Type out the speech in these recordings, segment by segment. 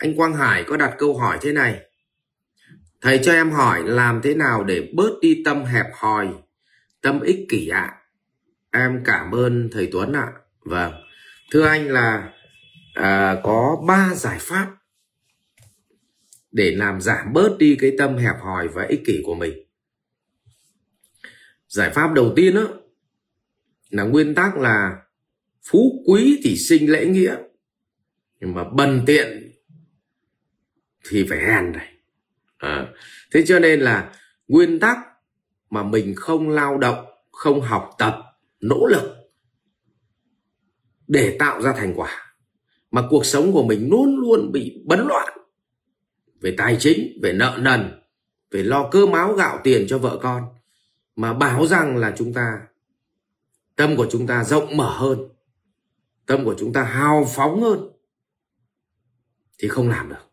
anh Quang Hải có đặt câu hỏi thế này. Thầy cho em hỏi làm thế nào để bớt đi tâm hẹp hòi tâm ích kỷ ạ? Em cảm ơn thầy Tuấn ạ. Vâng. Thưa anh là à, có ba giải pháp để làm giảm bớt đi cái tâm hẹp hòi và ích kỷ của mình. Giải pháp đầu tiên đó là nguyên tắc là phú quý thì sinh lễ nghĩa. Nhưng mà bần tiện thì phải hèn này à, thế cho nên là nguyên tắc mà mình không lao động không học tập nỗ lực để tạo ra thành quả mà cuộc sống của mình luôn luôn bị bấn loạn về tài chính về nợ nần về lo cơm áo gạo tiền cho vợ con mà bảo rằng là chúng ta tâm của chúng ta rộng mở hơn tâm của chúng ta hào phóng hơn thì không làm được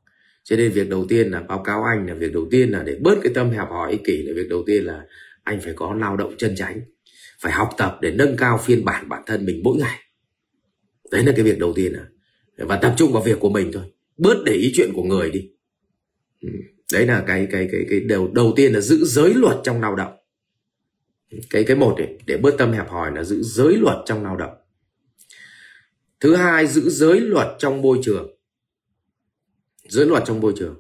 cho nên việc đầu tiên là báo cáo anh là việc đầu tiên là để bớt cái tâm hẹp hòi ích kỷ là việc đầu tiên là anh phải có lao động chân chánh phải học tập để nâng cao phiên bản bản thân mình mỗi ngày. Đấy là cái việc đầu tiên à. Và tập trung vào việc của mình thôi. Bớt để ý chuyện của người đi. Ừ. Đấy là cái cái cái cái đầu đầu tiên là giữ giới luật trong lao động. Cái cái một ấy, để bớt tâm hẹp hòi là giữ giới luật trong lao động. Thứ hai giữ giới luật trong môi trường dẫn luật trong môi trường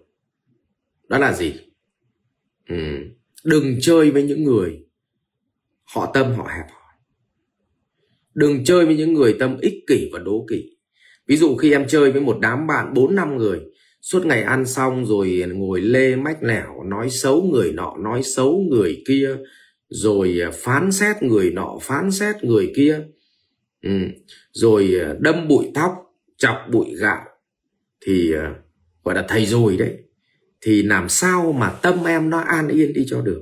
đó là gì ừ. đừng chơi với những người họ tâm, họ hẹp hòi đừng chơi với những người tâm ích kỷ và đố kỵ ví dụ khi em chơi với một đám bạn bốn năm người, suốt ngày ăn xong rồi ngồi lê mách lẻo, nói xấu người nọ, nói xấu người kia, rồi à, phán xét người nọ, phán xét người kia ừ. rồi à, đâm bụi tóc, chọc bụi gạo, thì à, gọi là thầy rồi đấy. Thì làm sao mà tâm em nó an yên đi cho được?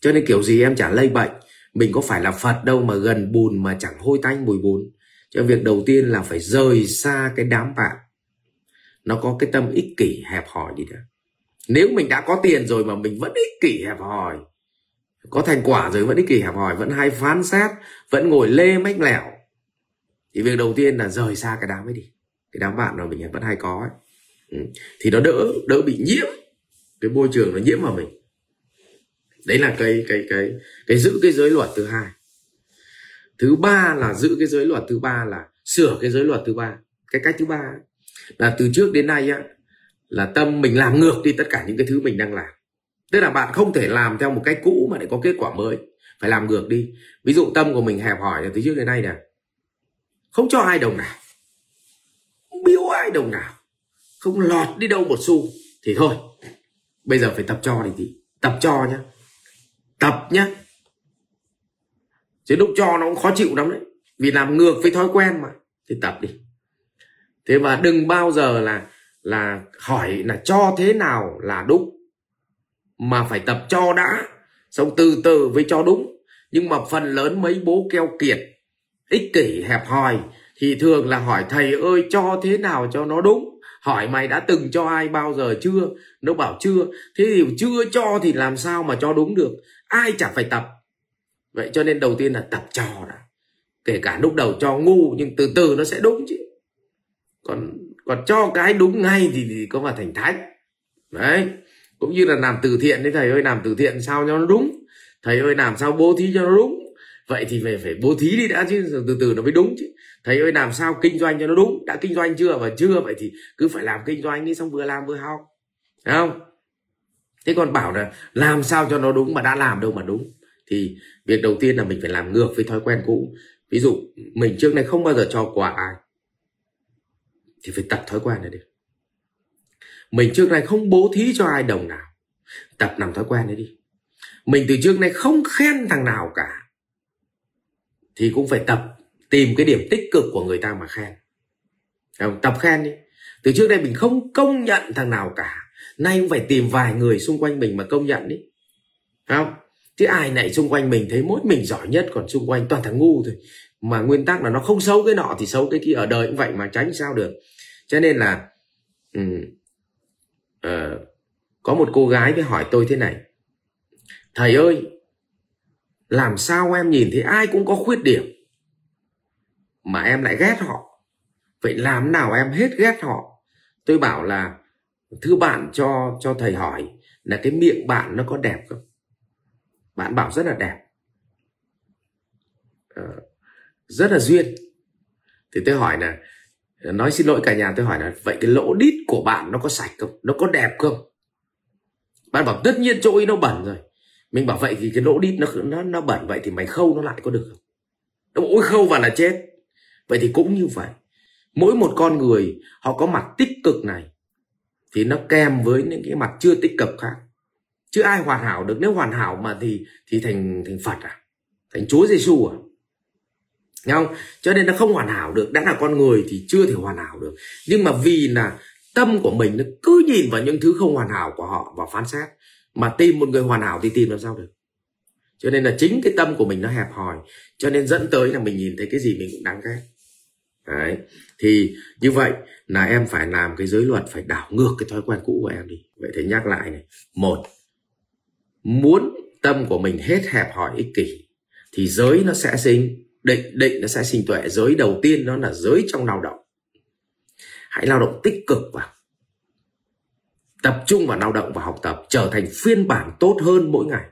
Cho nên kiểu gì em chả lây bệnh. Mình có phải là phật đâu mà gần bùn mà chẳng hôi tanh mùi bùn. Cho việc đầu tiên là phải rời xa cái đám bạn. Nó có cái tâm ích kỷ hẹp hòi đi đó nếu mình đã có tiền rồi mà mình vẫn ích kỷ hẹp hòi, có thành quả rồi vẫn ích kỷ hẹp hòi, vẫn hay phán xét, vẫn ngồi lê mách lẻo, thì việc đầu tiên là rời xa cái đám ấy đi. Cái đám bạn mà mình vẫn hay có ấy. Ừ. Thì nó đỡ đỡ bị nhiễm. Cái môi trường nó nhiễm vào mình. Đấy là cái cái cái cái giữ cái giới luật thứ hai. Thứ ba là giữ cái giới luật thứ ba là sửa cái giới luật thứ ba. Cái cách thứ ba là từ trước đến nay á, là tâm mình làm ngược đi tất cả những cái thứ mình đang làm. Tức là bạn không thể làm theo một cách cũ mà để có kết quả mới. Phải làm ngược đi. Ví dụ tâm của mình hẹp hỏi là từ trước đến nay nè. Không cho ai đồng nào. Không biếu ai đồng nào không lọt đi đâu một xu. Thì thôi, bây giờ phải tập cho đi thì tập cho nhá. Tập nhá. Chứ lúc cho nó cũng khó chịu lắm đấy. Vì làm ngược với thói quen mà. Thì tập đi. Thế và đừng bao giờ là là hỏi là cho thế nào là đúng. Mà phải tập cho đã. Xong từ từ với cho đúng. Nhưng mà phần lớn mấy bố keo kiệt, ích kỷ, hẹp hòi thì thường là hỏi thầy ơi, cho thế nào cho nó đúng? Hỏi mày đã từng cho ai bao giờ chưa? Nó bảo chưa. Thế thì chưa cho thì làm sao mà cho đúng được? Ai chả phải tập. Vậy cho nên đầu tiên là tập cho đã. Kể cả lúc đầu cho ngu nhưng từ từ nó sẽ đúng chứ. Còn còn cho cái đúng ngay thì, thì có mà thành thánh đấy. Cũng như là làm từ thiện đấy thầy ơi làm từ thiện sao cho nó đúng? Thầy ơi làm sao bố thí cho nó đúng? Vậy thì về phải bố thí đi đã chứ, từ từ nó mới đúng chứ. Thầy ơi, làm sao kinh doanh cho nó đúng? Đã kinh doanh chưa và chưa, vậy thì cứ phải làm kinh doanh đi, xong vừa làm vừa học. Đấy không? Thế còn bảo là làm sao cho nó đúng mà đã làm đâu mà đúng. Thì việc đầu tiên là mình phải làm ngược với thói quen cũ. Ví dụ, mình trước này không bao giờ cho quà ai. Thì phải tập thói quen này đi. Mình trước này không bố thí cho ai đồng nào. Tập làm thói quen đấy đi. Mình từ trước này không khen thằng nào cả thì cũng phải tập tìm cái điểm tích cực của người ta mà khen. Không? tập khen đi. Từ trước đây mình không công nhận thằng nào cả. Nay cũng phải tìm vài người xung quanh mình mà công nhận đi. Không? Chứ ai này xung quanh mình thấy mỗi mình giỏi nhất còn xung quanh toàn thằng ngu thôi. Mà nguyên tắc là nó không xấu cái nọ thì xấu cái kia ở đời cũng vậy mà tránh sao được. Cho nên là um, uh, có một cô gái mới hỏi tôi thế này. Thầy ơi làm sao em nhìn thấy ai cũng có khuyết điểm? Mà em lại ghét họ. Vậy làm nào em hết ghét họ? Tôi bảo là thứ bạn cho cho thầy hỏi là cái miệng bạn nó có đẹp không? Bạn bảo rất là đẹp. Ờ, rất là duyên. Thì tôi hỏi là, nói xin lỗi cả nhà, tôi hỏi là, vậy cái lỗ đít của bạn nó có sạch không? Nó có đẹp không? Bạn bảo, tất nhiên chỗ ấy nó bẩn rồi mình bảo vậy thì cái lỗ đít nó nó nó bẩn vậy thì mày khâu nó lại có được không? Mỗi khâu vào là chết. Vậy thì cũng như vậy. Mỗi một con người, họ có mặt tích cực này, thì nó kèm với những cái mặt chưa tích cực khác. Chứ ai hoàn hảo được? Nếu hoàn hảo mà thì thì thành thành phật à? Thành chúa giêsu à? Nghe không? Cho nên nó không hoàn hảo được. Đã là con người thì chưa thể hoàn hảo được. Nhưng mà vì là tâm của mình nó cứ nhìn vào những thứ không hoàn hảo của họ và phán xét. Mà tìm một người hoàn hảo thì tìm làm sao được. Cho nên là chính cái tâm của mình nó hẹp hòi, Cho nên dẫn tới là mình nhìn thấy cái gì mình cũng đáng ghét. Đấy. Thì như vậy là em phải làm cái giới luật, Phải đảo ngược cái thói quen cũ của em đi. Vậy thì nhắc lại này, Một, Muốn tâm của mình hết hẹp hòi ích kỷ Thì giới nó sẽ sinh, định định nó sẽ sinh tuệ. Giới đầu tiên đó là giới trong lao động. Hãy lao động tích cực vào tập trung vào lao động và học tập trở thành phiên bản tốt hơn mỗi ngày.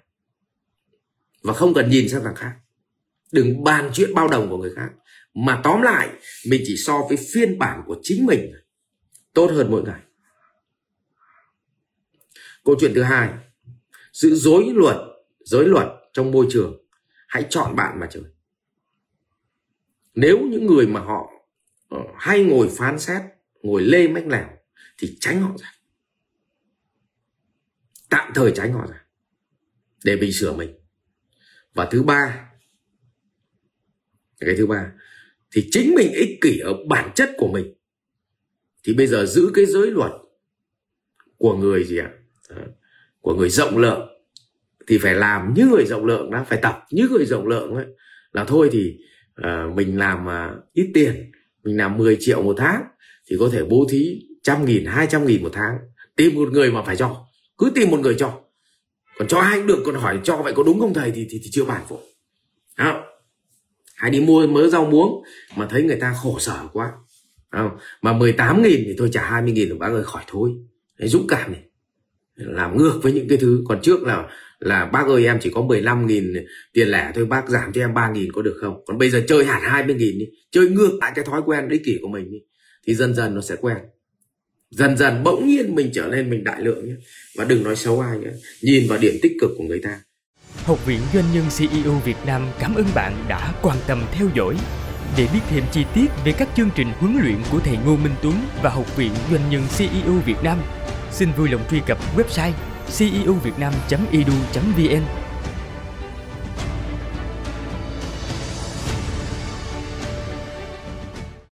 Và không cần nhìn sang thằng khác. Đừng bàn chuyện bao đồng của người khác. Mà tóm lại, mình chỉ so với phiên bản của chính mình tốt hơn mỗi ngày. Câu chuyện thứ hai sự dối luật, giới luật trong môi trường. Hãy chọn bạn mà chơi. Nếu những người mà họ ờ, hay ngồi phán xét, ngồi lê mách lèo, thì tránh họ ra tạm thời tránh họ ra để mình sửa mình. Và thứ ba cái thứ ba thì chính mình ích kỷ ở bản chất của mình. Thì bây giờ giữ cái giới luật của người gì ạ? À? của người rộng lượng thì phải làm như người rộng lượng đó phải tập như người rộng lượng ấy. Là thôi thì à, mình làm à, ít tiền mình làm 10 triệu một tháng thì có thể bố thí trăm nghìn hai trăm nghìn một tháng. Tìm một người mà phải cho cứ tìm một người cho. Còn cho ai cũng được còn hỏi cho vậy có đúng không thầy thì thì, thì chưa bản phụ. không? Hay đi mua mớ rau muống mà thấy người ta khổ sở quá. Không? mà 18 nghìn thì thôi trả 20 nghìn là bác ơi khỏi thôi Đấy, dũng cảm này. Làm ngược với những cái thứ. Còn trước là là bác ơi em chỉ có 15 nghìn tiền lẻ thôi bác giảm cho em 3 nghìn có được không? Còn bây giờ chơi hẳn 20 nghìn đi chơi ngược lại cái thói quen đấy kỷ của mình đi thì dần dần nó sẽ quen dần dần bỗng nhiên mình trở nên mình đại lượng nhé. Và đừng nói xấu ai nhé. Nhìn vào điểm tích cực của người ta. Học viện Doanh nhân CEO Việt Nam cảm ơn bạn đã quan tâm theo dõi. Để biết thêm chi tiết về các chương trình huấn luyện của thầy Ngô Minh Tuấn và Học viện Doanh nhân CEO Việt Nam, xin vui lòng truy cập website ceovietnam.edu.vn